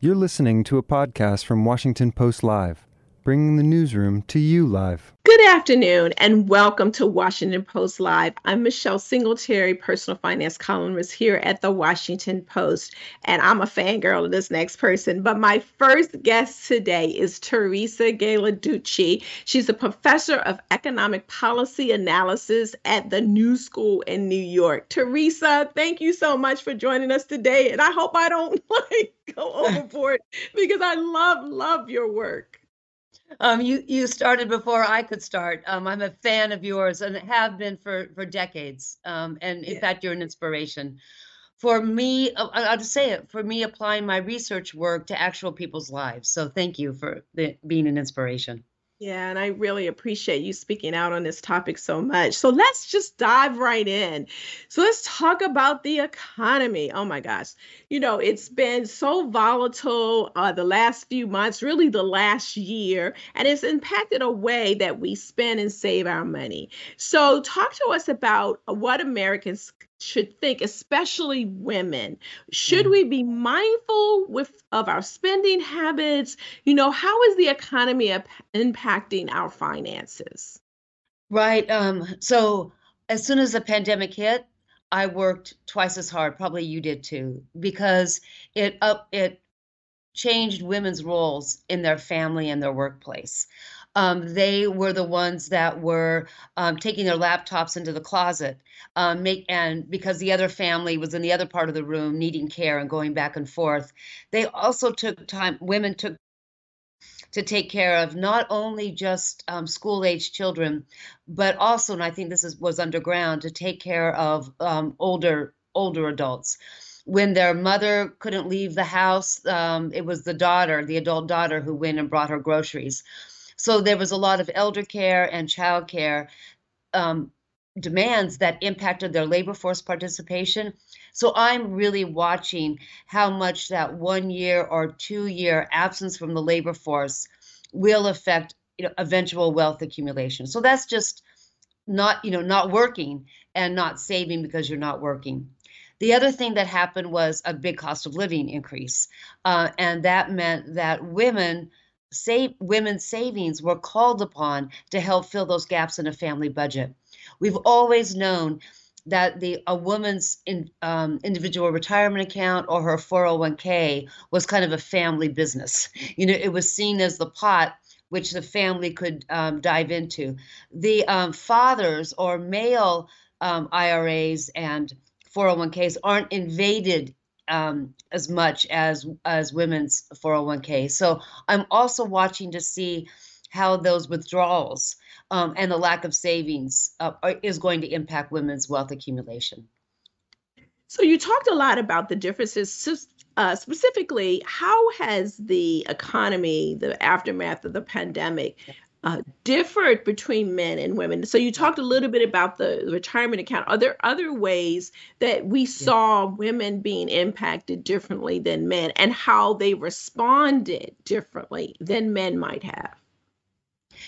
You're listening to a podcast from Washington Post Live, bringing the newsroom to you live. Good afternoon and welcome to Washington Post Live. I'm Michelle Singletary, personal finance columnist here at the Washington Post, and I'm a fangirl of this next person. But my first guest today is Teresa Ghilarducci. She's a professor of economic policy analysis at the New School in New York. Teresa, thank you so much for joining us today, and I hope I don't like go overboard because I love love your work. Um, you you started before I could start. Um, I'm a fan of yours and have been for for decades. Um, and in yeah. fact, you're an inspiration. For me, uh, I'll just say it. For me, applying my research work to actual people's lives. So thank you for the, being an inspiration. Yeah, and I really appreciate you speaking out on this topic so much. So let's just dive right in. So let's talk about the economy. Oh my gosh. You know, it's been so volatile uh, the last few months, really the last year, and it's impacted a way that we spend and save our money. So, talk to us about what Americans should think, especially women. Should mm. we be mindful with of our spending habits? You know, how is the economy impacting our finances? Right. Um, so as soon as the pandemic hit, I worked twice as hard. Probably you did too, because it up it changed women's roles in their family and their workplace um, they were the ones that were um, taking their laptops into the closet um, make, and because the other family was in the other part of the room needing care and going back and forth they also took time women took to take care of not only just um, school age children but also and i think this is, was underground to take care of um, older older adults. When their mother couldn't leave the house um, it was the daughter the adult daughter who went and brought her groceries so there was a lot of elder care and child care um, demands that impacted their labor force participation. So I'm really watching how much that one year or two year absence from the labor force will affect you know, eventual wealth accumulation. So that's just not you know not working and not saving because you're not working. The other thing that happened was a big cost of living increase, uh, and that meant that women save women's savings were called upon to help fill those gaps in a family budget. We've always known that the a woman's in, um, individual retirement account or her 401k was kind of a family business. You know, it was seen as the pot which the family could um, dive into. The um, fathers or male um, IRAs and 401ks aren't invaded um, as much as as women's 401k. So I'm also watching to see how those withdrawals um, and the lack of savings uh, is going to impact women's wealth accumulation. So you talked a lot about the differences. Uh, specifically, how has the economy, the aftermath of the pandemic, uh, differed between men and women. So you talked a little bit about the retirement account. Are there other ways that we saw women being impacted differently than men and how they responded differently than men might have?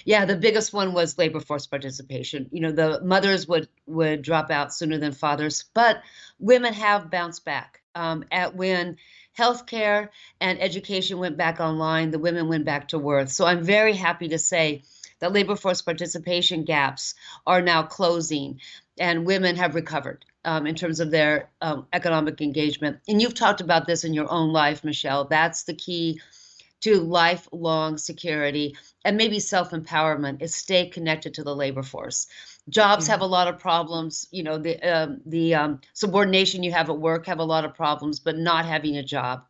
Yeah, the biggest one was labor force participation. You know, the mothers would would drop out sooner than fathers, but women have bounced back. Um, at when healthcare and education went back online, the women went back to work. So I'm very happy to say that labor force participation gaps are now closing and women have recovered um, in terms of their um, economic engagement. And you've talked about this in your own life, Michelle. That's the key to lifelong security and maybe self empowerment is stay connected to the labor force jobs have a lot of problems you know the um, the um, subordination you have at work have a lot of problems but not having a job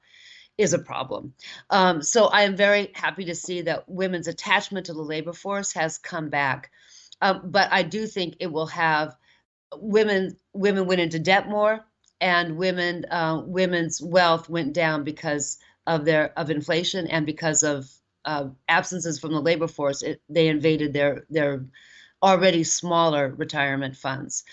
is a problem. Um, so i am very happy to see that women's attachment to the labor force has come back. Um, but i do think it will have women women went into debt more and women uh, women's wealth went down because of their of inflation and because of uh, absences from the labor force it, they invaded their their already smaller retirement funds.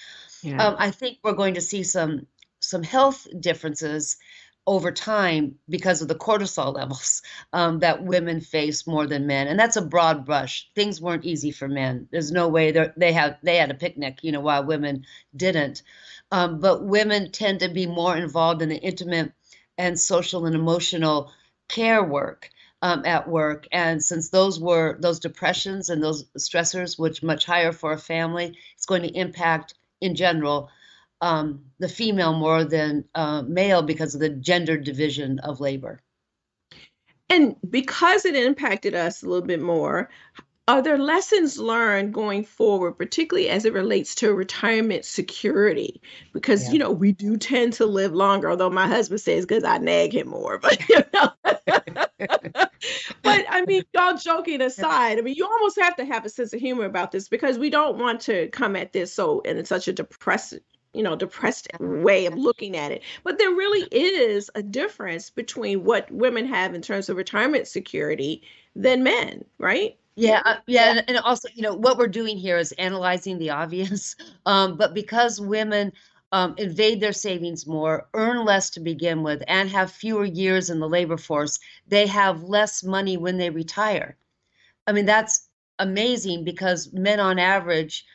Yeah. Um, I think we're going to see some some health differences over time because of the cortisol levels um, that women face more than men, and that's a broad brush. Things weren't easy for men. There's no way they have they had a picnic, you know, while women didn't. Um, but women tend to be more involved in the intimate and social and emotional care work um, at work. And since those were those depressions and those stressors, which much higher for a family, it's going to impact in general um, the female more than uh, male because of the gender division of labor. And because it impacted us a little bit more, are there lessons learned going forward, particularly as it relates to retirement security? Because yeah. you know we do tend to live longer, although my husband says because I nag him more. But you know, but I mean, y'all joking aside, I mean, you almost have to have a sense of humor about this because we don't want to come at this so in such a depressing you know depressed way of looking at it but there really is a difference between what women have in terms of retirement security than men right yeah, uh, yeah, and, and also, you know, what we're doing here is analyzing the obvious. Um, but because women um, invade their savings more, earn less to begin with, and have fewer years in the labor force, they have less money when they retire. I mean, that's amazing because men on average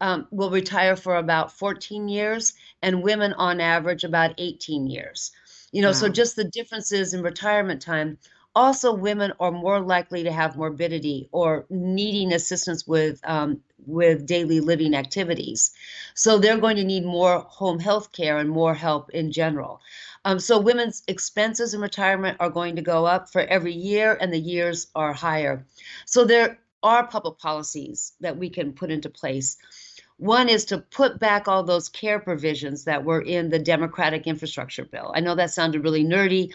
um, will retire for about 14 years, and women on average about 18 years. You know, wow. so just the differences in retirement time also, women are more likely to have morbidity or needing assistance with um, with daily living activities. So they're going to need more home health care and more help in general. Um, so women's expenses in retirement are going to go up for every year, and the years are higher. So there are public policies that we can put into place. One is to put back all those care provisions that were in the Democratic infrastructure bill. I know that sounded really nerdy,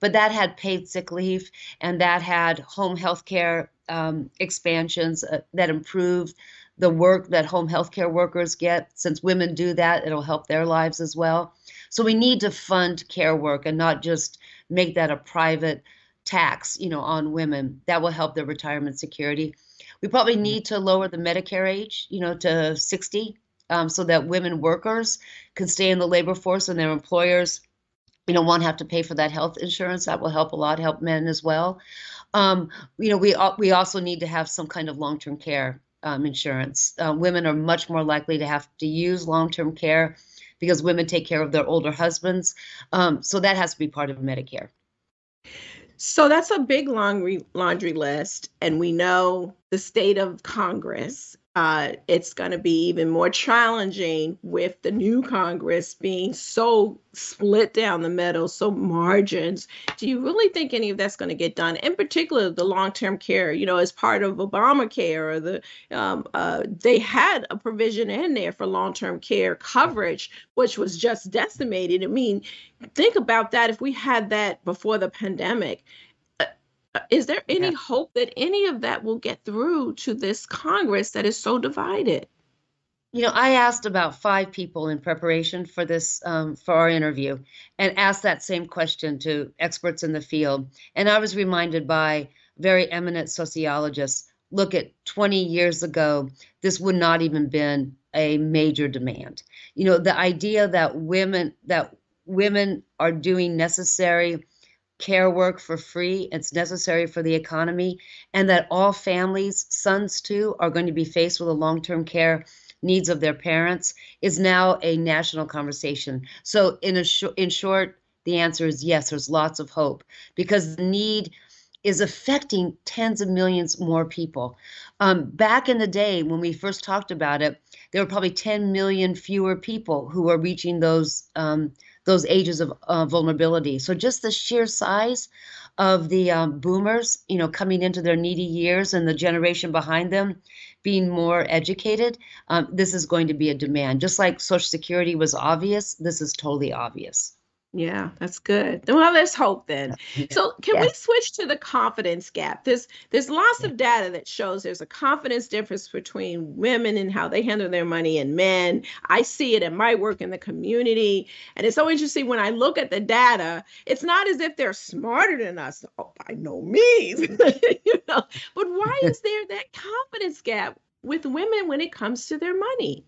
but that had paid sick leave and that had home health care um, expansions uh, that improved the work that home health care workers get. Since women do that, it'll help their lives as well. So we need to fund care work and not just make that a private tax, you know, on women. That will help their retirement security. We probably mm-hmm. need to lower the Medicare age, you know, to 60, um, so that women workers can stay in the labor force and their employers you know, won't have to pay for that health insurance. That will help a lot, help men as well. Um, you know, we we also need to have some kind of long-term care um, insurance. Uh, women are much more likely to have to use long-term care because women take care of their older husbands. Um, so that has to be part of Medicare. So that's a big laundry laundry list, and we know the state of Congress uh, it's going to be even more challenging with the new Congress being so split down the middle, so margins. Do you really think any of that's going to get done? In particular, the long-term care, you know, as part of Obamacare, or the um, uh, they had a provision in there for long-term care coverage, which was just decimated. I mean, think about that. If we had that before the pandemic, is there any yeah. hope that any of that will get through to this Congress that is so divided? You know, I asked about five people in preparation for this um, for our interview, and asked that same question to experts in the field, and I was reminded by very eminent sociologists. Look at 20 years ago, this would not even been a major demand. You know, the idea that women that women are doing necessary care work for free. It's necessary for the economy, and that all families, sons too, are going to be faced with the long term care needs of their parents is now a national conversation. So, in a sh- in short, the answer is yes. There's lots of hope because the need is affecting tens of millions more people. Um, back in the day when we first talked about it, there were probably 10 million fewer people who were reaching those um, those ages of uh, vulnerability. So just the sheer size of the um, boomers, you know, coming into their needy years and the generation behind them being more educated, um, this is going to be a demand. Just like Social Security was obvious, this is totally obvious. Yeah, that's good. Well, there's hope then. So, can yeah. we switch to the confidence gap? There's there's lots of data that shows there's a confidence difference between women and how they handle their money and men. I see it in my work in the community, and it's so interesting when I look at the data. It's not as if they're smarter than us, oh, by no means, you know. But why is there that confidence gap with women when it comes to their money?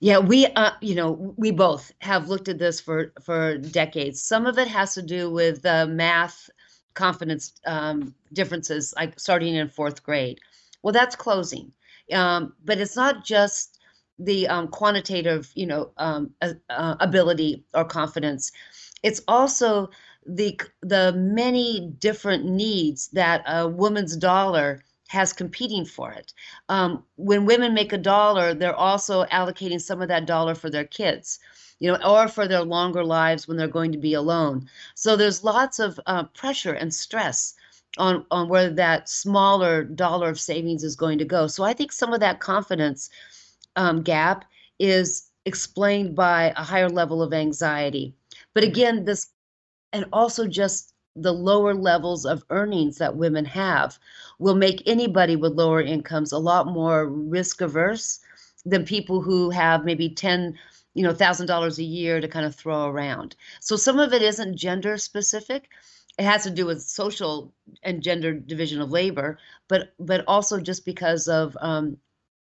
Yeah, we uh, you know, we both have looked at this for for decades. Some of it has to do with uh, math confidence um, differences, like starting in fourth grade. Well, that's closing, um, but it's not just the um, quantitative, you know, um, uh, ability or confidence. It's also the the many different needs that a woman's dollar has competing for it. Um, when women make a dollar, they're also allocating some of that dollar for their kids, you know, or for their longer lives when they're going to be alone. So there's lots of uh, pressure and stress on on where that smaller dollar of savings is going to go. So I think some of that confidence um, gap is explained by a higher level of anxiety. But again, this and also just the lower levels of earnings that women have will make anybody with lower incomes a lot more risk averse than people who have maybe 10 you know thousand dollars a year to kind of throw around. So some of it isn't gender specific. It has to do with social and gender division of labor but but also just because of um,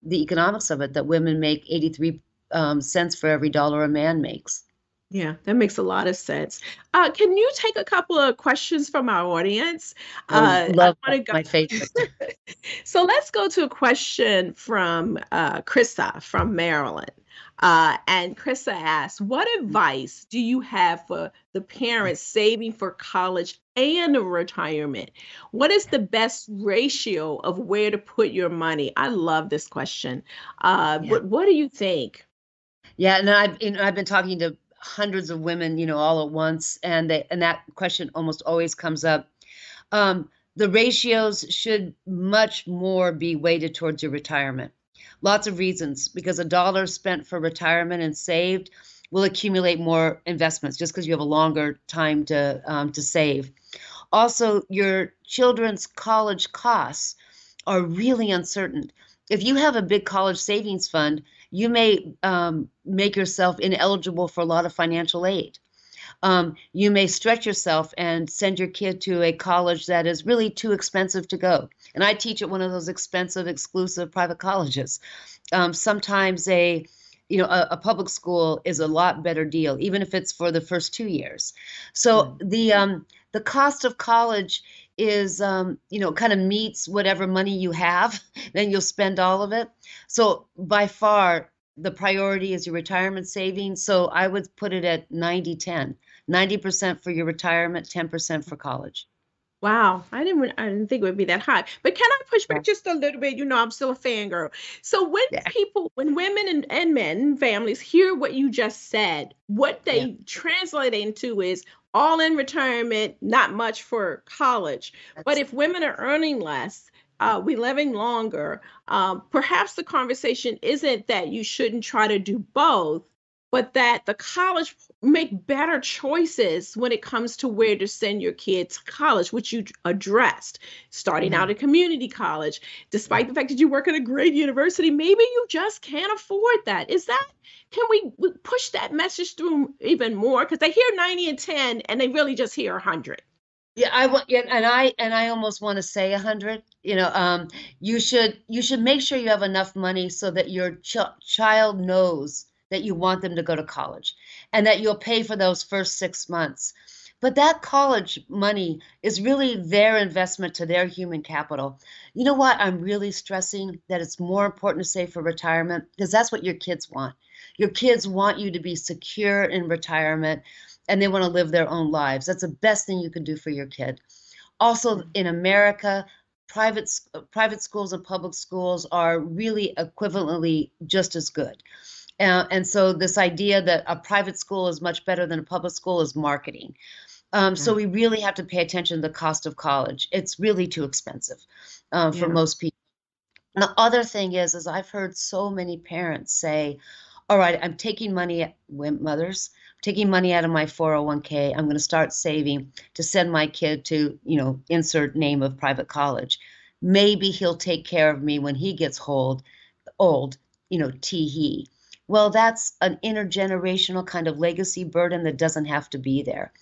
the economics of it that women make 83 um, cents for every dollar a man makes yeah, that makes a lot of sense. Uh, can you take a couple of questions from our audience? Uh, love go- my favorite. so let's go to a question from uh, Krista from Maryland. Uh, and Krista asks, what advice do you have for the parents saving for college and retirement? What is the best ratio of where to put your money? I love this question. Uh, yeah. what, what do you think? Yeah, and I've you know, I've been talking to hundreds of women, you know, all at once, and they and that question almost always comes up. Um, the ratios should much more be weighted towards your retirement. Lots of reasons because a dollar spent for retirement and saved will accumulate more investments just because you have a longer time to um, to save. Also, your children's college costs are really uncertain. If you have a big college savings fund, you may um, make yourself ineligible for a lot of financial aid. Um, you may stretch yourself and send your kid to a college that is really too expensive to go. And I teach at one of those expensive, exclusive private colleges. Um, sometimes a you know a, a, public school is a lot better deal, even if it's for the first two years. So mm. the um, the cost of college is um, you know kind of meets whatever money you have then you'll spend all of it. So by far the priority is your retirement savings. So i would put it at 90 10 90% for your retirement 10% for college Wow, I didn't I didn't think it would be that high. But can I push back just a little bit? You know, I'm still a fangirl. So when yeah. people, when women and, and men, families hear what you just said, what they yeah. translate into is all in retirement, not much for college. That's but if women are earning less, uh, we living longer, um, perhaps the conversation isn't that you shouldn't try to do both, but that the college make better choices when it comes to where to send your kids to college, which you addressed. Starting mm-hmm. out at community college, despite the fact that you work at a great university, maybe you just can't afford that. Is that can we push that message through even more? Because they hear 90 and 10 and they really just hear 100. Yeah, I want, yeah, and I and I almost want to say a hundred. You know, um, you should you should make sure you have enough money so that your ch- child knows that you want them to go to college and that you'll pay for those first six months. But that college money is really their investment to their human capital. You know what? I'm really stressing that it's more important to save for retirement because that's what your kids want. Your kids want you to be secure in retirement and they want to live their own lives. That's the best thing you can do for your kid. Also, in America, private uh, private schools and public schools are really equivalently just as good. Uh, and so this idea that a private school is much better than a public school is marketing. Um, so we really have to pay attention to the cost of college. It's really too expensive uh, for yeah. most people. And the other thing is, is I've heard so many parents say, "All right, I'm taking money, mothers, taking money out of my 401k. I'm going to start saving to send my kid to, you know, insert name of private college. Maybe he'll take care of me when he gets old, old, you know, tee he." Well, that's an intergenerational kind of legacy burden that doesn't have to be there.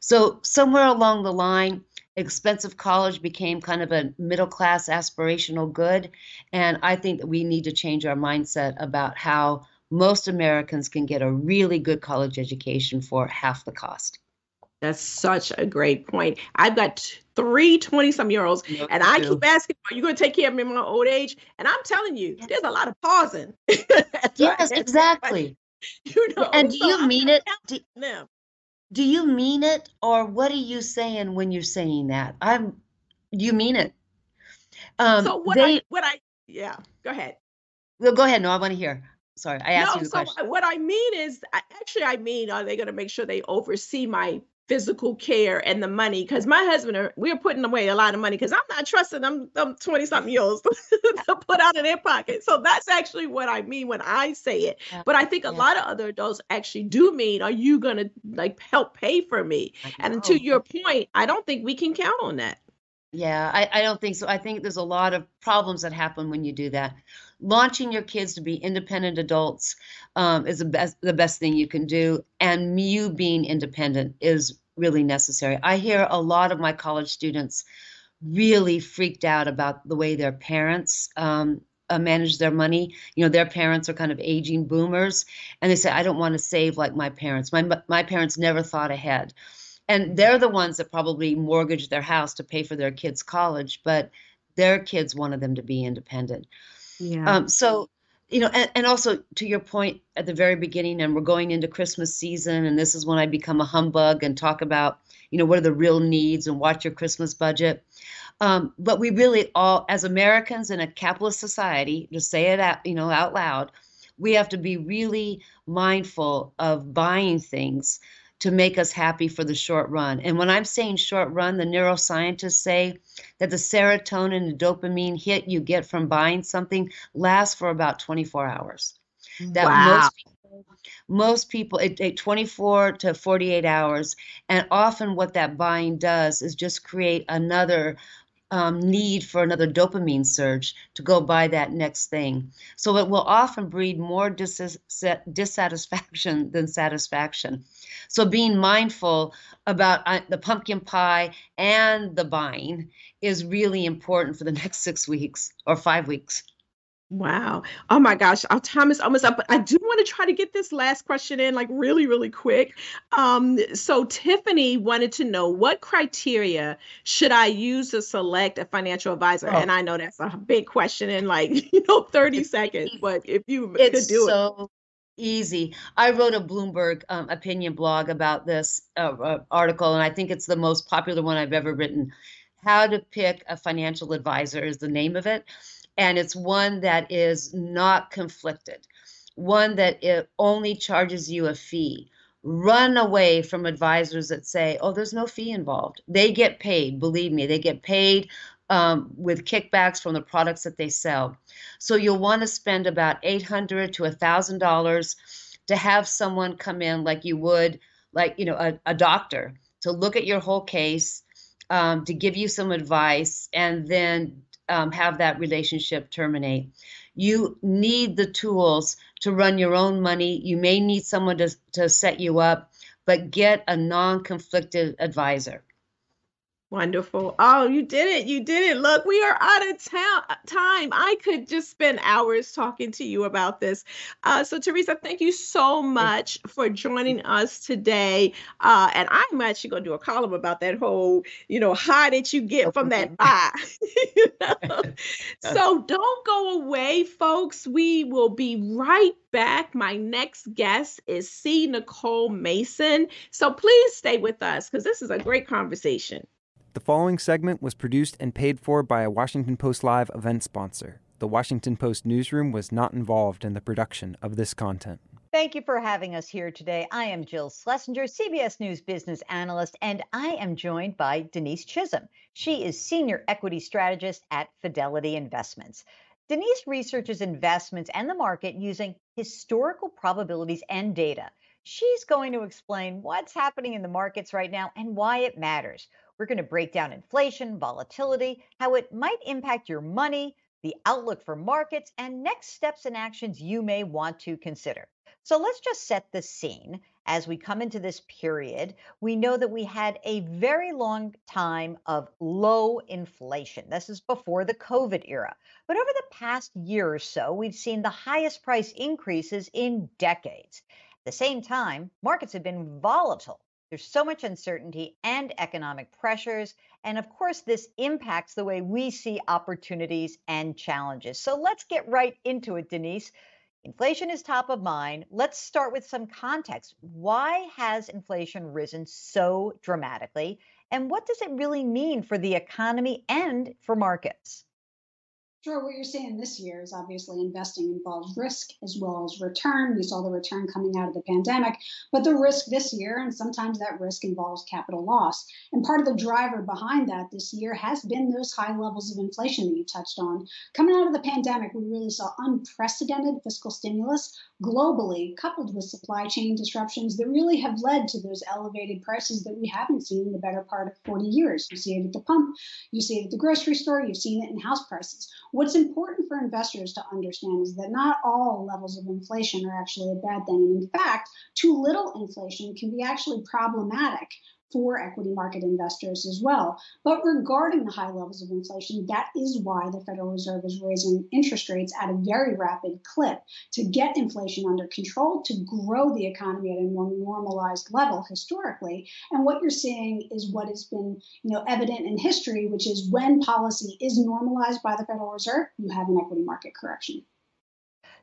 So, somewhere along the line, expensive college became kind of a middle class aspirational good. And I think that we need to change our mindset about how most Americans can get a really good college education for half the cost. That's such a great point. I've got three 20 some year olds, and I keep asking, Are you going to take care of me in my old age? And I'm telling you, yes. there's a lot of pausing. yes, exactly. you know, and do so you mean it? Do, do you mean it or what are you saying when you're saying that? I'm you mean it? Um, so what they, I what I yeah, go ahead. Well, go ahead. No, I want to hear. Sorry, I asked no, you the so question. What I mean is, actually, I mean, are they going to make sure they oversee my physical care and the money because my husband are we're putting away a lot of money because I'm not trusting them them 20 something years to put out in their pocket. So that's actually what I mean when I say it. Yeah. But I think a yeah. lot of other adults actually do mean, are you gonna like help pay for me? And to your point, I don't think we can count on that. Yeah, I, I don't think so. I think there's a lot of problems that happen when you do that. Launching your kids to be independent adults um, is the best the best thing you can do, and you being independent is really necessary. I hear a lot of my college students really freaked out about the way their parents um, uh, manage their money. You know, their parents are kind of aging boomers, and they say, "I don't want to save like my parents. My my parents never thought ahead." And they're the ones that probably mortgaged their house to pay for their kids' college, but their kids wanted them to be independent. Yeah. Um, so you know, and, and also to your point at the very beginning, and we're going into Christmas season, and this is when I become a humbug and talk about, you know, what are the real needs and watch your Christmas budget. Um, but we really all, as Americans in a capitalist society, to say it out, you know, out loud, we have to be really mindful of buying things to make us happy for the short run. And when I'm saying short run, the neuroscientists say that the serotonin and dopamine hit you get from buying something lasts for about 24 hours. That wow. most people, most people it takes 24 to 48 hours. And often what that buying does is just create another um, need for another dopamine surge to go buy that next thing. So it will often breed more dis- dissatisfaction than satisfaction. So being mindful about uh, the pumpkin pie and the buying is really important for the next six weeks or five weeks. Wow. Oh my gosh. Our time is almost up, but I do want to try to get this last question in like really, really quick. Um, so Tiffany wanted to know what criteria should I use to select a financial advisor? Oh. And I know that's a big question in like, you know, 30 seconds, but if you it's could do it. so it. Easy. I wrote a Bloomberg um, opinion blog about this uh, uh, article, and I think it's the most popular one I've ever written. How to Pick a Financial Advisor is the name of it and it's one that is not conflicted, one that it only charges you a fee. Run away from advisors that say, oh, there's no fee involved. They get paid, believe me, they get paid um, with kickbacks from the products that they sell. So you'll want to spend about 800 to $1,000 to have someone come in like you would, like, you know, a, a doctor to look at your whole case, um, to give you some advice, and then um, have that relationship terminate. You need the tools to run your own money. You may need someone to, to set you up, but get a non conflicted advisor. Wonderful. Oh, you did it. You did it. Look, we are out of ta- time. I could just spend hours talking to you about this. Uh, so, Teresa, thank you so much for joining us today. Uh, and I'm actually going to do a column about that whole, you know, high that you get from that buy. you know? So, don't go away, folks. We will be right back. My next guest is C. Nicole Mason. So, please stay with us because this is a great conversation. The following segment was produced and paid for by a Washington Post Live event sponsor. The Washington Post newsroom was not involved in the production of this content. Thank you for having us here today. I am Jill Schlesinger, CBS News business analyst, and I am joined by Denise Chisholm. She is senior equity strategist at Fidelity Investments. Denise researches investments and the market using historical probabilities and data. She's going to explain what's happening in the markets right now and why it matters. We're going to break down inflation, volatility, how it might impact your money, the outlook for markets, and next steps and actions you may want to consider. So let's just set the scene. As we come into this period, we know that we had a very long time of low inflation. This is before the COVID era. But over the past year or so, we've seen the highest price increases in decades. At the same time, markets have been volatile there's so much uncertainty and economic pressures. And of course, this impacts the way we see opportunities and challenges. So let's get right into it, Denise. Inflation is top of mind. Let's start with some context. Why has inflation risen so dramatically? And what does it really mean for the economy and for markets? Sure. What you're saying this year is obviously investing involves risk as well as return. We saw the return coming out of the pandemic, but the risk this year, and sometimes that risk involves capital loss. And part of the driver behind that this year has been those high levels of inflation that you touched on. Coming out of the pandemic, we really saw unprecedented fiscal stimulus globally, coupled with supply chain disruptions that really have led to those elevated prices that we haven't seen in the better part of 40 years. You see it at the pump, you see it at the grocery store, you've seen it in house prices. What's important for investors to understand is that not all levels of inflation are actually a bad thing. And in fact, too little inflation can be actually problematic for equity market investors as well. But regarding the high levels of inflation, that is why the Federal Reserve is raising interest rates at a very rapid clip to get inflation under control, to grow the economy at a more normalized level historically. And what you're seeing is what has been, you know, evident in history, which is when policy is normalized by the Federal Reserve, you have an equity market correction.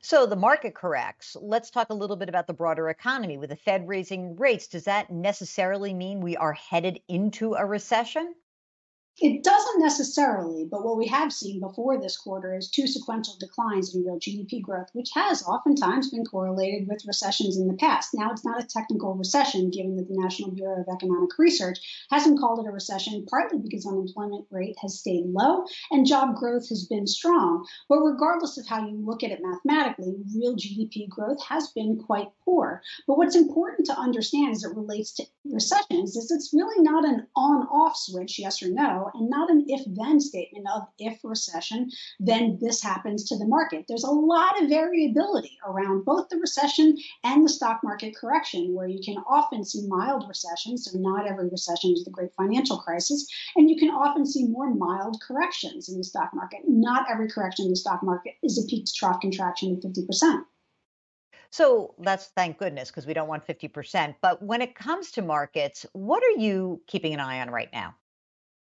So the market corrects. Let's talk a little bit about the broader economy. With the Fed raising rates, does that necessarily mean we are headed into a recession? It doesn't necessarily, but what we have seen before this quarter is two sequential declines in real GDP growth, which has oftentimes been correlated with recessions in the past. Now, it's not a technical recession, given that the National Bureau of Economic Research hasn't called it a recession, partly because unemployment rate has stayed low and job growth has been strong. But regardless of how you look at it mathematically, real GDP growth has been quite poor. But what's important to understand as it relates to recessions is it's really not an on off switch, yes or no and not an if then statement of if recession, then this happens to the market. There's a lot of variability around both the recession and the stock market correction, where you can often see mild recessions. So, not every recession is the great financial crisis. And you can often see more mild corrections in the stock market. Not every correction in the stock market is a peak to trough contraction of 50%. So that's thank goodness because we don't want 50%. But when it comes to markets, what are you keeping an eye on right now?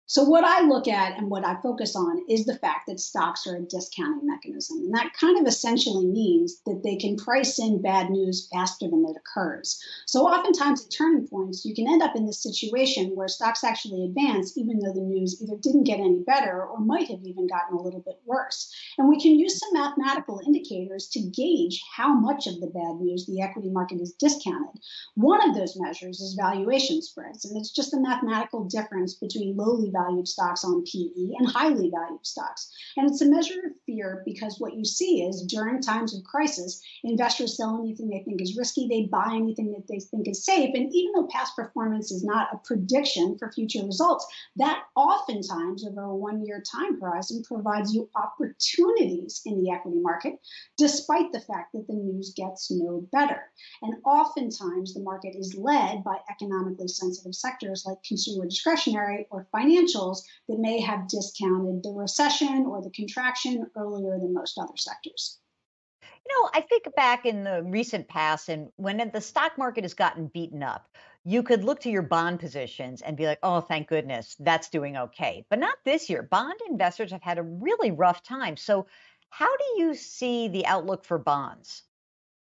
So, what I look at and what I focus on is the fact that stocks are a discounting mechanism. And that kind of essentially means that they can price in bad news faster than it occurs. So, oftentimes at turning points, you can end up in this situation where stocks actually advance, even though the news either didn't get any better or might have even gotten a little bit worse. And we can use some mathematical indicators to gauge how much of the bad news the equity market is discounted. One of those measures is valuation spreads, and it's just a mathematical difference between lowly stocks on PE and highly valued stocks. And it's a measure of fear because what you see is during times of crisis, investors sell anything they think is risky, they buy anything that they think is safe. And even though past performance is not a prediction for future results, that oftentimes over a one year time horizon provides you opportunities in the equity market, despite the fact that the news gets no better. And oftentimes the market is led by economically sensitive sectors like consumer discretionary or financial financials that may have discounted the recession or the contraction earlier than most other sectors. You know, I think back in the recent past, and when the stock market has gotten beaten up, you could look to your bond positions and be like, oh, thank goodness, that's doing okay. But not this year. Bond investors have had a really rough time. So, how do you see the outlook for bonds?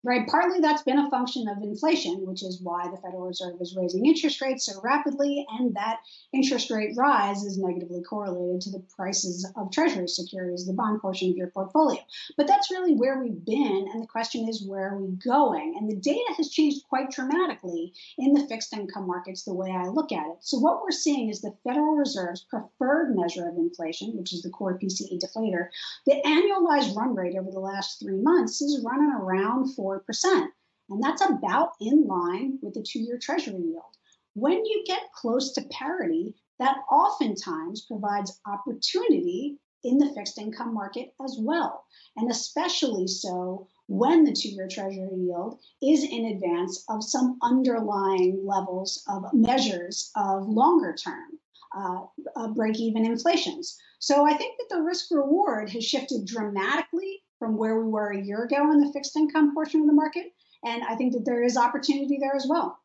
Right? Partly that's been a function of inflation, which is why the Federal Reserve is raising interest rates so rapidly, and that interest rate rise is negatively correlated to the prices of Treasury securities, the bond portion of your portfolio. But that's really where we've been, and the question is where are we going? And the data has changed quite dramatically in the fixed income markets the way I look at it. So what we're seeing is the Federal Reserve's preferred measure of inflation, which is the core PCE deflator, the annualized run rate over the last three months is running around 4 4%. And that's about in line with the two year Treasury yield. When you get close to parity, that oftentimes provides opportunity in the fixed income market as well. And especially so when the two year Treasury yield is in advance of some underlying levels of measures of longer term. Uh, uh, break even inflations. So I think that the risk reward has shifted dramatically from where we were a year ago in the fixed income portion of the market. And I think that there is opportunity there as well.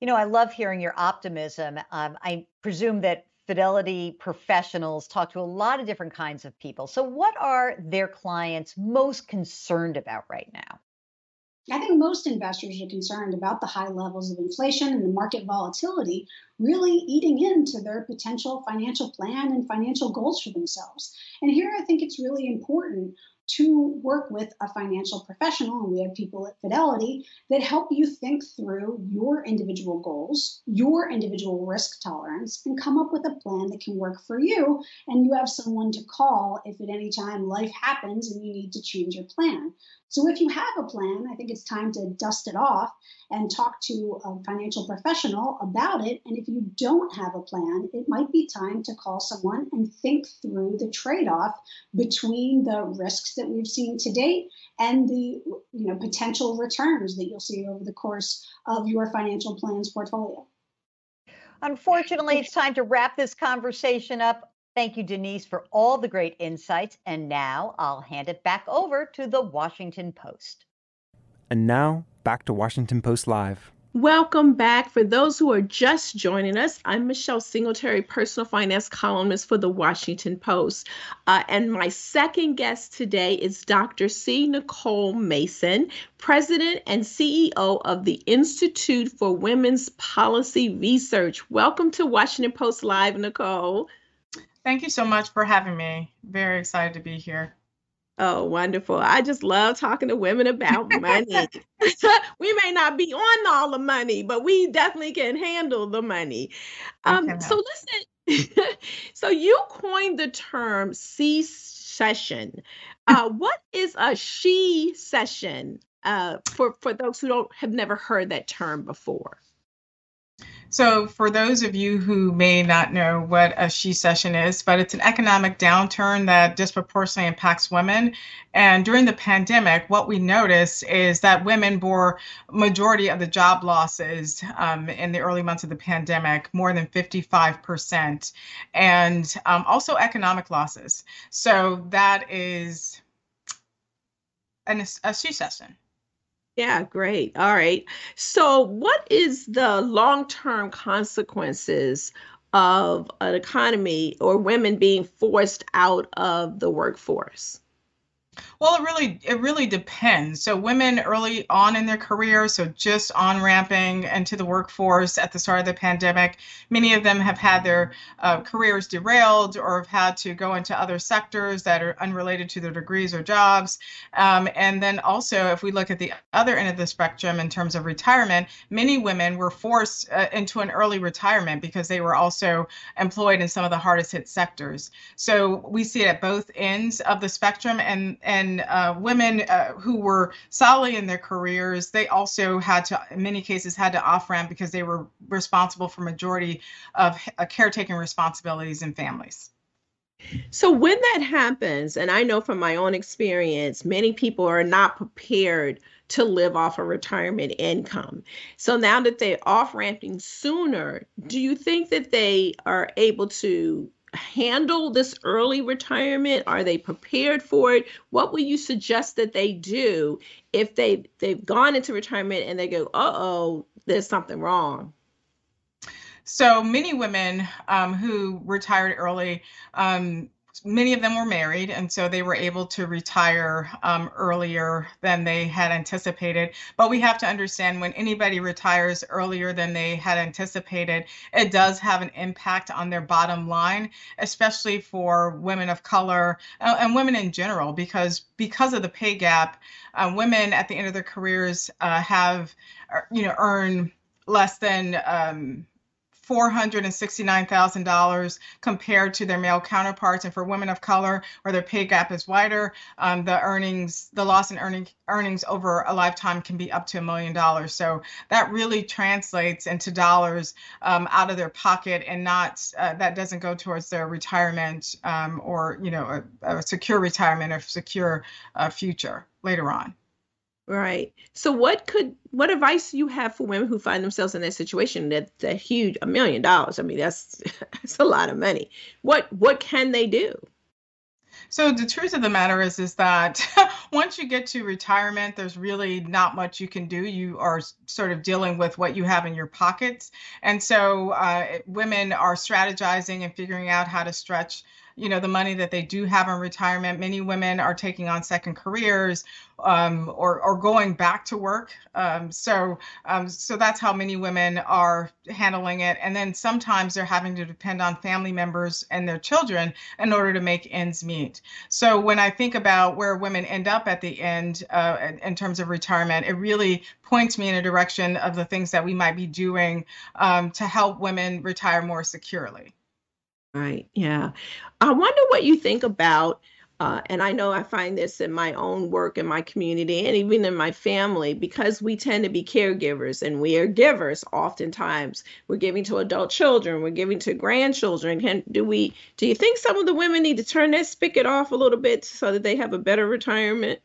You know, I love hearing your optimism. Um, I presume that Fidelity professionals talk to a lot of different kinds of people. So, what are their clients most concerned about right now? I think most investors are concerned about the high levels of inflation and the market volatility really eating into their potential financial plan and financial goals for themselves. And here I think it's really important to work with a financial professional, and we have people at Fidelity that help you think through your individual goals, your individual risk tolerance, and come up with a plan that can work for you. And you have someone to call if at any time life happens and you need to change your plan. So if you have a plan, I think it's time to dust it off and talk to a financial professional about it. And if you don't have a plan, it might be time to call someone and think through the trade-off between the risks that we've seen to date and the you know potential returns that you'll see over the course of your financial plans portfolio. Unfortunately, it's time to wrap this conversation up. Thank you, Denise, for all the great insights. And now I'll hand it back over to the Washington Post. And now back to Washington Post Live. Welcome back. For those who are just joining us, I'm Michelle Singletary, personal finance columnist for the Washington Post. Uh, and my second guest today is Dr. C. Nicole Mason, president and CEO of the Institute for Women's Policy Research. Welcome to Washington Post Live, Nicole. Thank you so much for having me. Very excited to be here. Oh, wonderful. I just love talking to women about money. we may not be on all the money, but we definitely can handle the money. Um, so listen, so you coined the term she session. Uh, what is a she session uh, for, for those who don't have never heard that term before? So, for those of you who may not know what a she session is, but it's an economic downturn that disproportionately impacts women. And during the pandemic, what we noticed is that women bore majority of the job losses um, in the early months of the pandemic, more than 55%, and um, also economic losses. So that is an, a she session. Yeah, great. All right. So, what is the long-term consequences of an economy or women being forced out of the workforce? Well, it really it really depends. So women early on in their career, so just on ramping into the workforce at the start of the pandemic, many of them have had their uh, careers derailed or have had to go into other sectors that are unrelated to their degrees or jobs. Um, and then also, if we look at the other end of the spectrum in terms of retirement, many women were forced uh, into an early retirement because they were also employed in some of the hardest hit sectors. So we see it at both ends of the spectrum, and and uh, women uh, who were solidly in their careers, they also had to, in many cases, had to off ramp because they were responsible for majority of uh, caretaking responsibilities in families. So when that happens, and I know from my own experience, many people are not prepared to live off a retirement income. So now that they're off ramping sooner, do you think that they are able to handle this early retirement? Are they prepared for it? What would you suggest that they do if they they've gone into retirement and they go, "Uh oh, there's something wrong"? So many women um, who retired early um, many of them were married, and so they were able to retire um, earlier than they had anticipated. But we have to understand when anybody retires earlier than they had anticipated, it does have an impact on their bottom line, especially for women of color uh, and women in general, because because of the pay gap, uh, women at the end of their careers uh, have, uh, you know, earn less than um, $469,000 compared to their male counterparts. And for women of color, where their pay gap is wider, um, the earnings, the loss in earning, earnings over a lifetime can be up to a million dollars. So that really translates into dollars um, out of their pocket and not, uh, that doesn't go towards their retirement um, or, you know, a, a, secure retirement or secure uh, future later on. Right. So what could what advice you have for women who find themselves in that situation that's a huge a million dollars. I mean that's that's a lot of money. What what can they do? So the truth of the matter is, is that once you get to retirement, there's really not much you can do. You are sort of dealing with what you have in your pockets, and so uh, women are strategizing and figuring out how to stretch you know the money that they do have in retirement. Many women are taking on second careers um, or, or going back to work. Um, so um, so that's how many women are handling it. And then sometimes they're having to depend on family members and their children in order to make ends meet. So when i think about where women end up at the end uh, in terms of retirement it really points me in a direction of the things that we might be doing um, to help women retire more securely Right. Yeah. I wonder what you think about, uh, and I know I find this in my own work in my community and even in my family because we tend to be caregivers and we are givers oftentimes. We're giving to adult children, we're giving to grandchildren. Can do we do you think some of the women need to turn that spigot off a little bit so that they have a better retirement?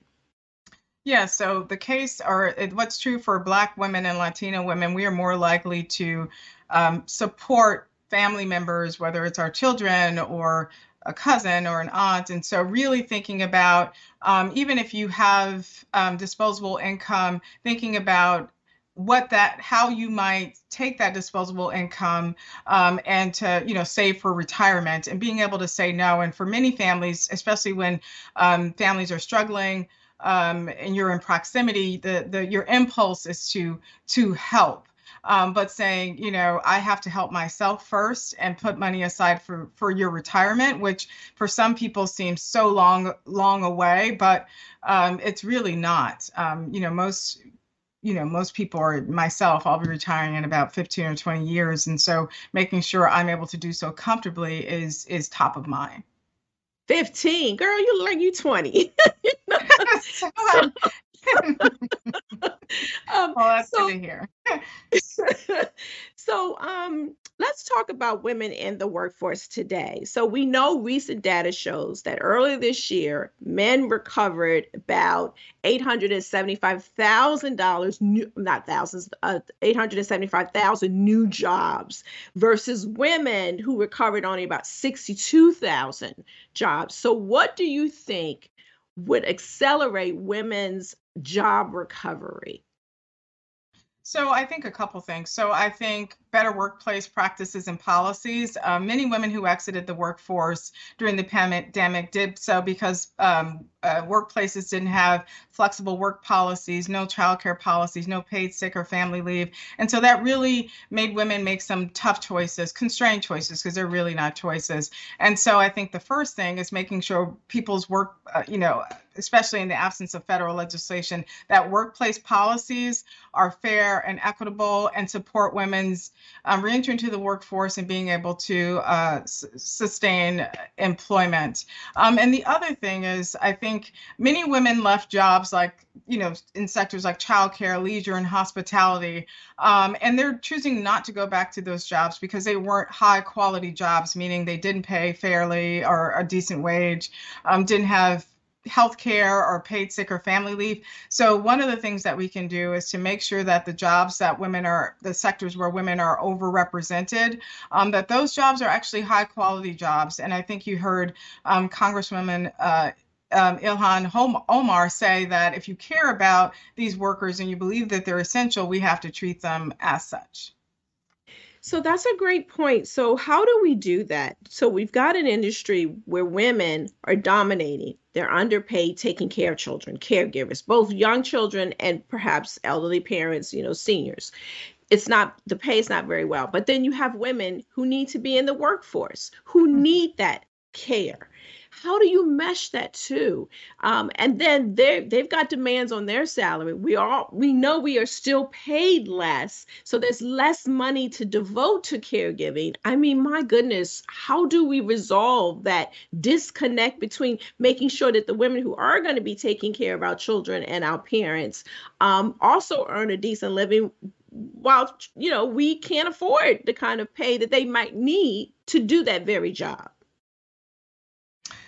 Yeah, so the case, or what's true for Black women and Latino women, we are more likely to um, support family members, whether it's our children or a cousin or an aunt. And so, really thinking about um, even if you have um, disposable income, thinking about what that how you might take that disposable income um, and to you know save for retirement and being able to say no and for many families especially when um, families are struggling um, and you're in proximity the the your impulse is to to help um, but saying, you know, I have to help myself first and put money aside for for your retirement, which for some people seems so long long away, but um, it's really not. Um, you know, most you know most people are myself i'll be retiring in about 15 or 20 years. And so making sure i'm able to do so comfortably is is top of mind. 15 girl you look like you 20 so, um, well, that's so, good to hear. so, um, let's talk about women in the workforce today. So, we know recent data shows that earlier this year, men recovered about $875,000 new, not thousands, uh, 875,000 new jobs versus women who recovered only about 62,000 jobs. So, what do you think would accelerate women's job recovery? So I think a couple things. So I think better workplace practices and policies. Uh, many women who exited the workforce during the pandemic did so because um, uh, workplaces didn't have flexible work policies, no childcare policies, no paid sick or family leave. And so that really made women make some tough choices, constrained choices, because they're really not choices. And so I think the first thing is making sure people's work, uh, you know, especially in the absence of federal legislation, that workplace policies are fair and equitable and support women's um, reentry into the workforce and being able to uh, s- sustain employment. Um, and the other thing is, I think many women left jobs like, you know, in sectors like childcare, leisure, and hospitality, um, and they're choosing not to go back to those jobs because they weren't high quality jobs, meaning they didn't pay fairly or a decent wage, um, didn't have health care or paid sick or family leave. So one of the things that we can do is to make sure that the jobs that women are, the sectors where women are overrepresented, um, that those jobs are actually high quality jobs. And I think you heard um, Congresswoman uh, um, Ilhan Omar say that if you care about these workers and you believe that they're essential, we have to treat them as such. So that's a great point. So, how do we do that? So, we've got an industry where women are dominating, they're underpaid, taking care of children, caregivers, both young children and perhaps elderly parents, you know, seniors. It's not, the pay is not very well. But then you have women who need to be in the workforce, who mm-hmm. need that care how do you mesh that too? Um, and then they they've got demands on their salary. We all we know we are still paid less, so there's less money to devote to caregiving. I mean, my goodness, how do we resolve that disconnect between making sure that the women who are going to be taking care of our children and our parents um, also earn a decent living? while you know we can't afford the kind of pay that they might need to do that very job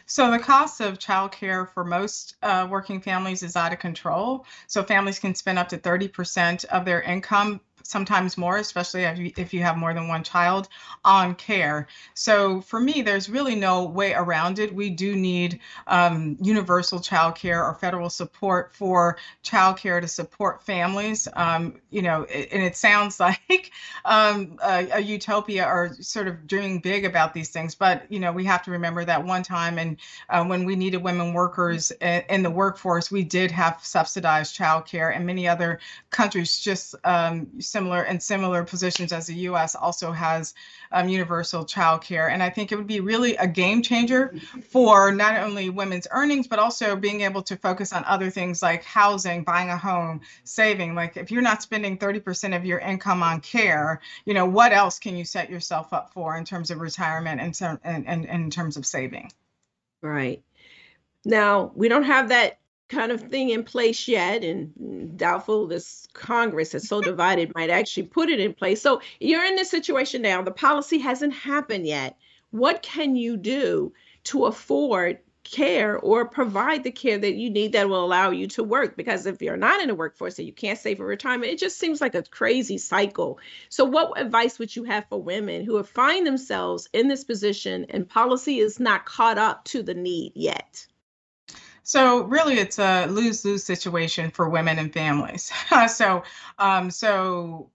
so the cost of childcare for most uh, working families is out of control. So families can spend up to 30% of their income sometimes more, especially if you, have more than one child, on care. So for me, there's really no way around it. We do need um, universal child care or federal support for child care to support families. Um, you know, and it sounds like um, a, a, utopia or sort of dreaming big about these things, but you know, we have to remember that one time and uh, when we needed women workers in, in, the workforce, we did have subsidized child care, and many other countries just um, similar and similar positions as the U.S. also has um, universal child care. And I think it would be really a game changer for not only women's earnings, but also being able to focus on other things like housing, buying a home, saving. Like if you're not spending 30% of your income on care, you know, what else can you set yourself up for in terms of retirement and, and, and, and in terms of saving? Right. Now, we don't have that kind of thing in place yet and mm, doubtful this congress is so divided might actually put it in place. So you're in this situation now. The policy hasn't happened yet. What can you do to afford care or provide the care that you need that will allow you to work? Because if you're not in the workforce and you can't save for retirement it just seems like a crazy cycle. So what advice would you have for women who have find themselves in this position and policy is not caught up to the need yet so really, it's a lose-lose situation for women and families. so, um, so,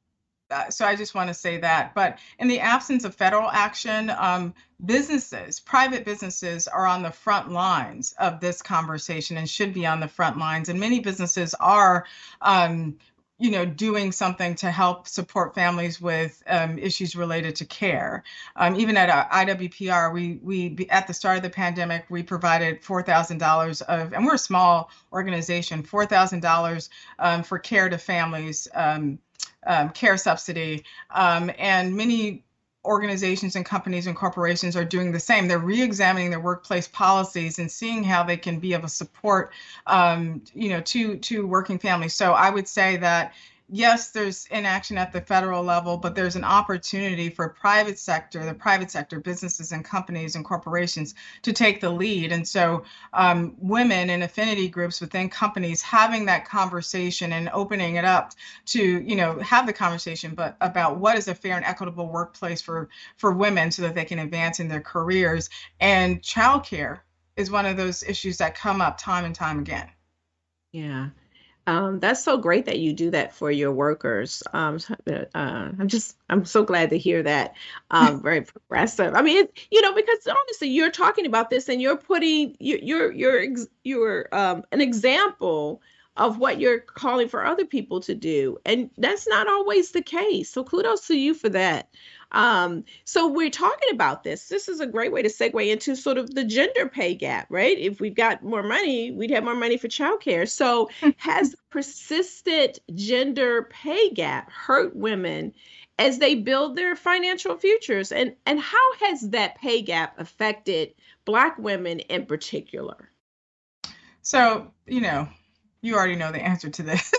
uh, so I just want to say that. But in the absence of federal action, um, businesses, private businesses, are on the front lines of this conversation and should be on the front lines. And many businesses are um, you know, doing something to help support families with um, issues related to care. Um, even at IWPR, we we at the start of the pandemic, we provided four thousand dollars of, and we're a small organization, four thousand um, dollars for care to families, um, um, care subsidy, um, and many organizations and companies and corporations are doing the same. They're re-examining their workplace policies and seeing how they can be of a support, um, you know, to to working families. So I would say that yes, there's inaction at the federal level, but there's an opportunity for private sector, the private sector, businesses and companies and corporations to take the lead. And so um, women in affinity groups within companies having that conversation and opening it up to, you know, have the conversation, but about what is a fair and equitable workplace for, for women so that they can advance in their careers. And childcare is one of those issues that come up time and time again. Yeah. Um, that's so great that you do that for your workers. Um, uh, I'm just, I'm so glad to hear that. Um, very progressive. I mean, it, you know, because honestly, you're talking about this and you're putting, you're, you're, you're, you're um, an example of what you're calling for other people to do, and that's not always the case. So kudos to you for that. Um, so we're talking about this. This is a great way to segue into sort of the gender pay gap, right? If we've got more money, we'd have more money for childcare. So has persistent gender pay gap hurt women as they build their financial futures? And and how has that pay gap affected black women in particular? So, you know, you already know the answer to this.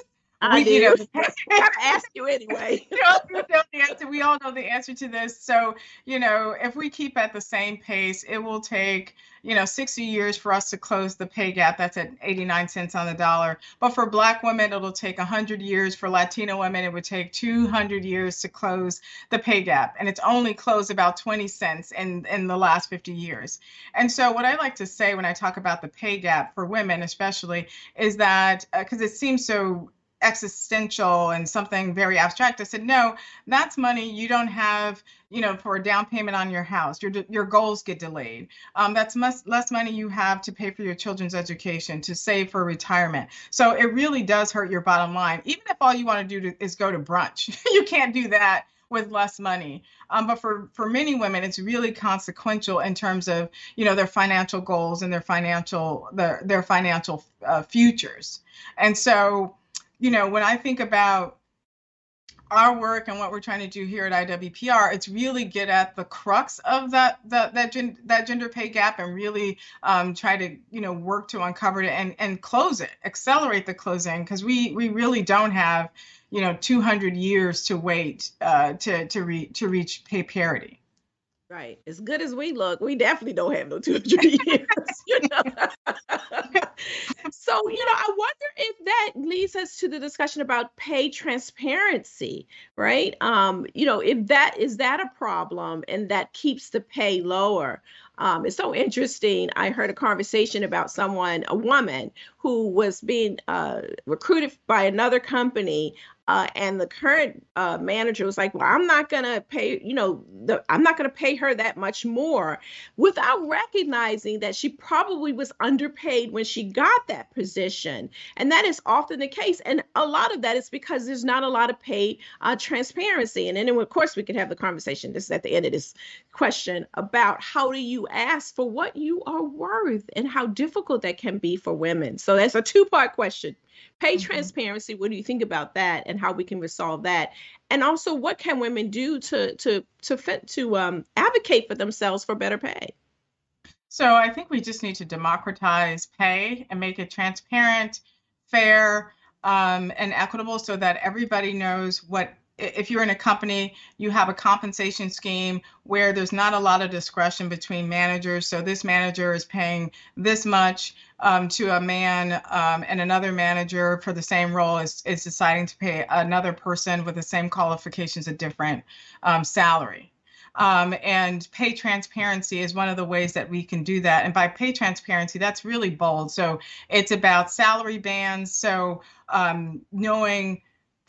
I we, do. You know, ask you anyway. you know, we know the answer. We all know the answer to this. So, you know, if we keep at the same pace, it will take, you know, 60 years for us to close the pay gap. That's at 89 cents on the dollar. But for Black women, it'll take 100 years. For Latino women, it would take 200 years to close the pay gap. And it's only closed about 20 cents in, in the last 50 years. And so, what I like to say when I talk about the pay gap for women, especially, is that because uh, it seems so existential and something very abstract. I said, no, that's money you don't have, you know, for a down payment on your house. Your your goals get delayed. Um, that's much less money you have to pay for your children's education, to save for retirement. So it really does hurt your bottom line. Even if all you want to do to, is go to brunch, you can't do that with less money. Um, but for for many women, it's really consequential in terms of you know their financial goals and their financial their their financial uh, futures. And so you know, when I think about our work and what we're trying to do here at IWPR, it's really get at the crux of that that that, gen, that gender pay gap and really um, try to you know work to uncover it and and close it, accelerate the closing because we we really don't have you know 200 years to wait uh, to to re, to reach pay parity. Right. As good as we look, we definitely don't have no 200 years. you know? so, you know, I wonder if that leads us to the discussion about pay transparency, right? Um, you know, if that is that a problem and that keeps the pay lower. Um, it's so interesting. I heard a conversation about someone, a woman, who was being uh, recruited by another company uh, and the current uh, manager was like, "Well, I'm not gonna pay. You know, the, I'm not gonna pay her that much more," without recognizing that she probably was underpaid when she got that position, and that is often the case. And a lot of that is because there's not a lot of pay uh, transparency. And then, of course, we could have the conversation. This is at the end of this question about how do you ask for what you are worth and how difficult that can be for women. So that's a two-part question Pay mm-hmm. transparency. What do you think about that, and how we can resolve that? And also, what can women do to to to fit, to um, advocate for themselves for better pay? So I think we just need to democratize pay and make it transparent, fair, um, and equitable, so that everybody knows what if you're in a company, you have a compensation scheme where there's not a lot of discretion between managers. So this manager is paying this much um, to a man, um, and another manager for the same role is, is deciding to pay another person with the same qualifications a different um, salary. Um, and pay transparency is one of the ways that we can do that. And by pay transparency, that's really bold. So it's about salary bands. So um, knowing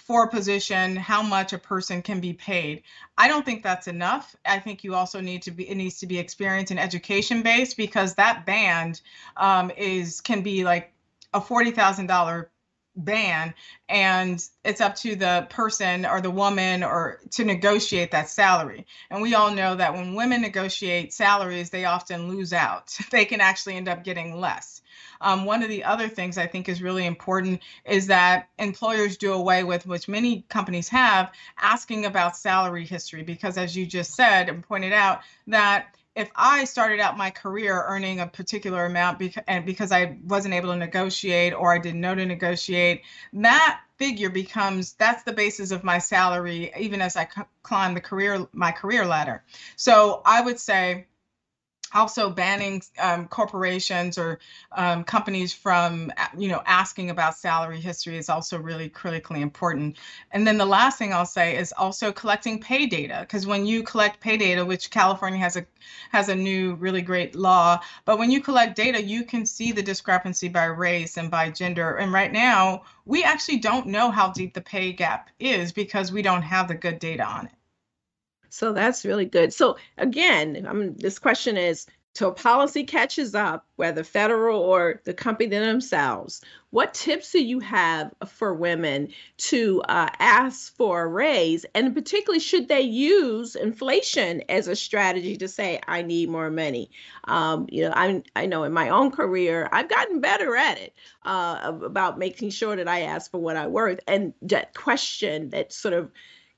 for a position how much a person can be paid. I don't think that's enough. I think you also need to be it needs to be experience and education based because that band um, is can be like a $40000 ban and it's up to the person or the woman or to negotiate that salary. And we all know that when women negotiate salaries they often lose out. They can actually end up getting less. Um, one of the other things I think is really important is that employers do away with, which many companies have, asking about salary history, because as you just said and pointed out, that if I started out my career earning a particular amount beca- and because I wasn't able to negotiate or I didn't know to negotiate, that figure becomes that's the basis of my salary even as I c- climb the career my career ladder. So I would say also banning um, corporations or um, companies from you know asking about salary history is also really critically important. And then the last thing i'll say is also collecting pay data because when you collect pay data which california has a has a new really great law but when you collect data you can see the discrepancy by race and by gender. And right now we actually don't know how deep the pay gap is because we don't have the good data on it so that's really good. So again, I mean, this question is till policy catches up, whether federal or the company themselves, what tips do you have for women to uh, ask for a raise? And particularly, should they use inflation as a strategy to say, I need more money? Um, you know, I, I know in my own career, I've gotten better at it uh, about making sure that I ask for what I worth. And that question that sort of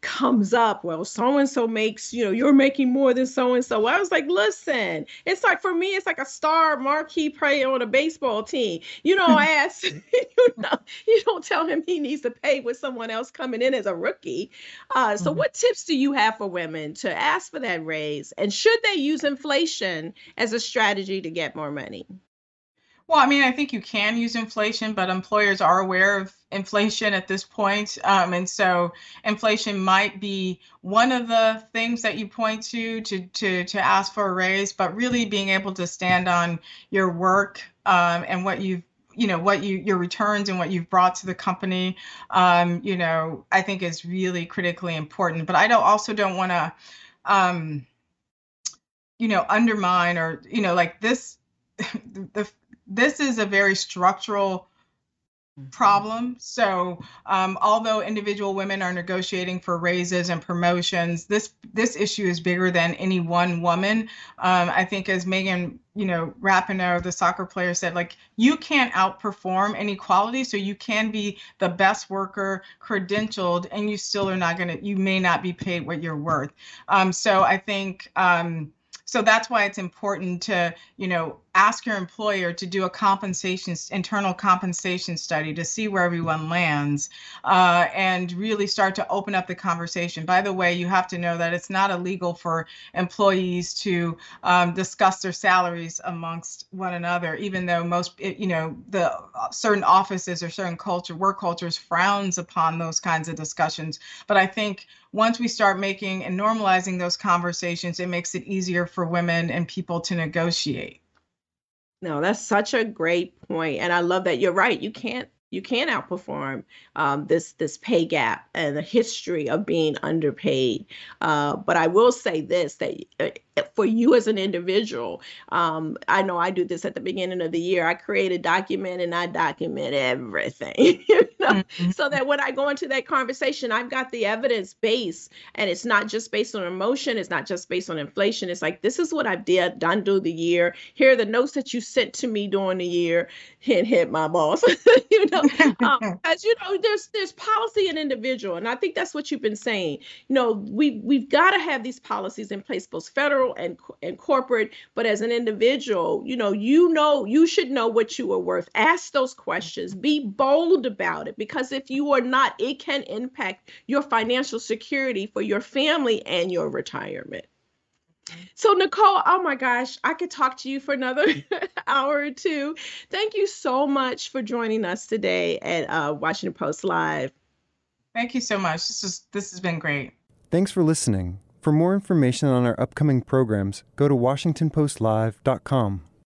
comes up, well, so and so makes, you know, you're making more than so and so. I was like, listen, it's like for me, it's like a star marquee player on a baseball team. You don't ask, you know, you don't tell him he needs to pay with someone else coming in as a rookie. Uh, so, mm-hmm. what tips do you have for women to ask for that raise? And should they use inflation as a strategy to get more money? Well, I mean, I think you can use inflation, but employers are aware of inflation at this point. Um, and so inflation might be one of the things that you point to, to to to ask for a raise, but really being able to stand on your work um, and what you've you know what you your returns and what you've brought to the company um, you know i think is really critically important but i don't also don't want to um, you know undermine or you know like this the this is a very structural mm-hmm. problem. So, um, although individual women are negotiating for raises and promotions, this this issue is bigger than any one woman. Um, I think, as Megan, you know, Rapinoe, the soccer player, said, like you can't outperform inequality, so you can be the best worker, credentialed, and you still are not gonna, you may not be paid what you're worth. Um, so, I think. Um, so that's why it's important to you know ask your employer to do a compensation internal compensation study to see where everyone lands uh, and really start to open up the conversation. By the way you have to know that it's not illegal for employees to um, discuss their salaries amongst one another even though most you know the uh, certain offices or certain culture work cultures frowns upon those kinds of discussions. But i think once we start making and normalizing those conversations it makes it easier for women and people to negotiate no, that's such a great point, and I love that you're right. You can't you can't outperform um, this this pay gap and the history of being underpaid. Uh, but I will say this: that uh, for you as an individual. Um, I know I do this at the beginning of the year. I create a document and I document everything, mm-hmm. so that when I go into that conversation, I've got the evidence base, and it's not just based on emotion. It's not just based on inflation. It's like this is what I've did done through the year. Here are the notes that you sent to me during the year. Hit hit my boss, you know, um, as you know, there's there's policy and individual, and I think that's what you've been saying. You know, we we've got to have these policies in place, both federal federal and, and corporate, but as an individual, you know, you know, you should know what you are worth. Ask those questions, be bold about it, because if you are not, it can impact your financial security for your family and your retirement. So, Nicole, oh my gosh, I could talk to you for another hour or two. Thank you so much for joining us today at uh, Washington Post Live. Thank you so much. This is this has been great. Thanks for listening. For more information on our upcoming programs, go to WashingtonPostLive.com.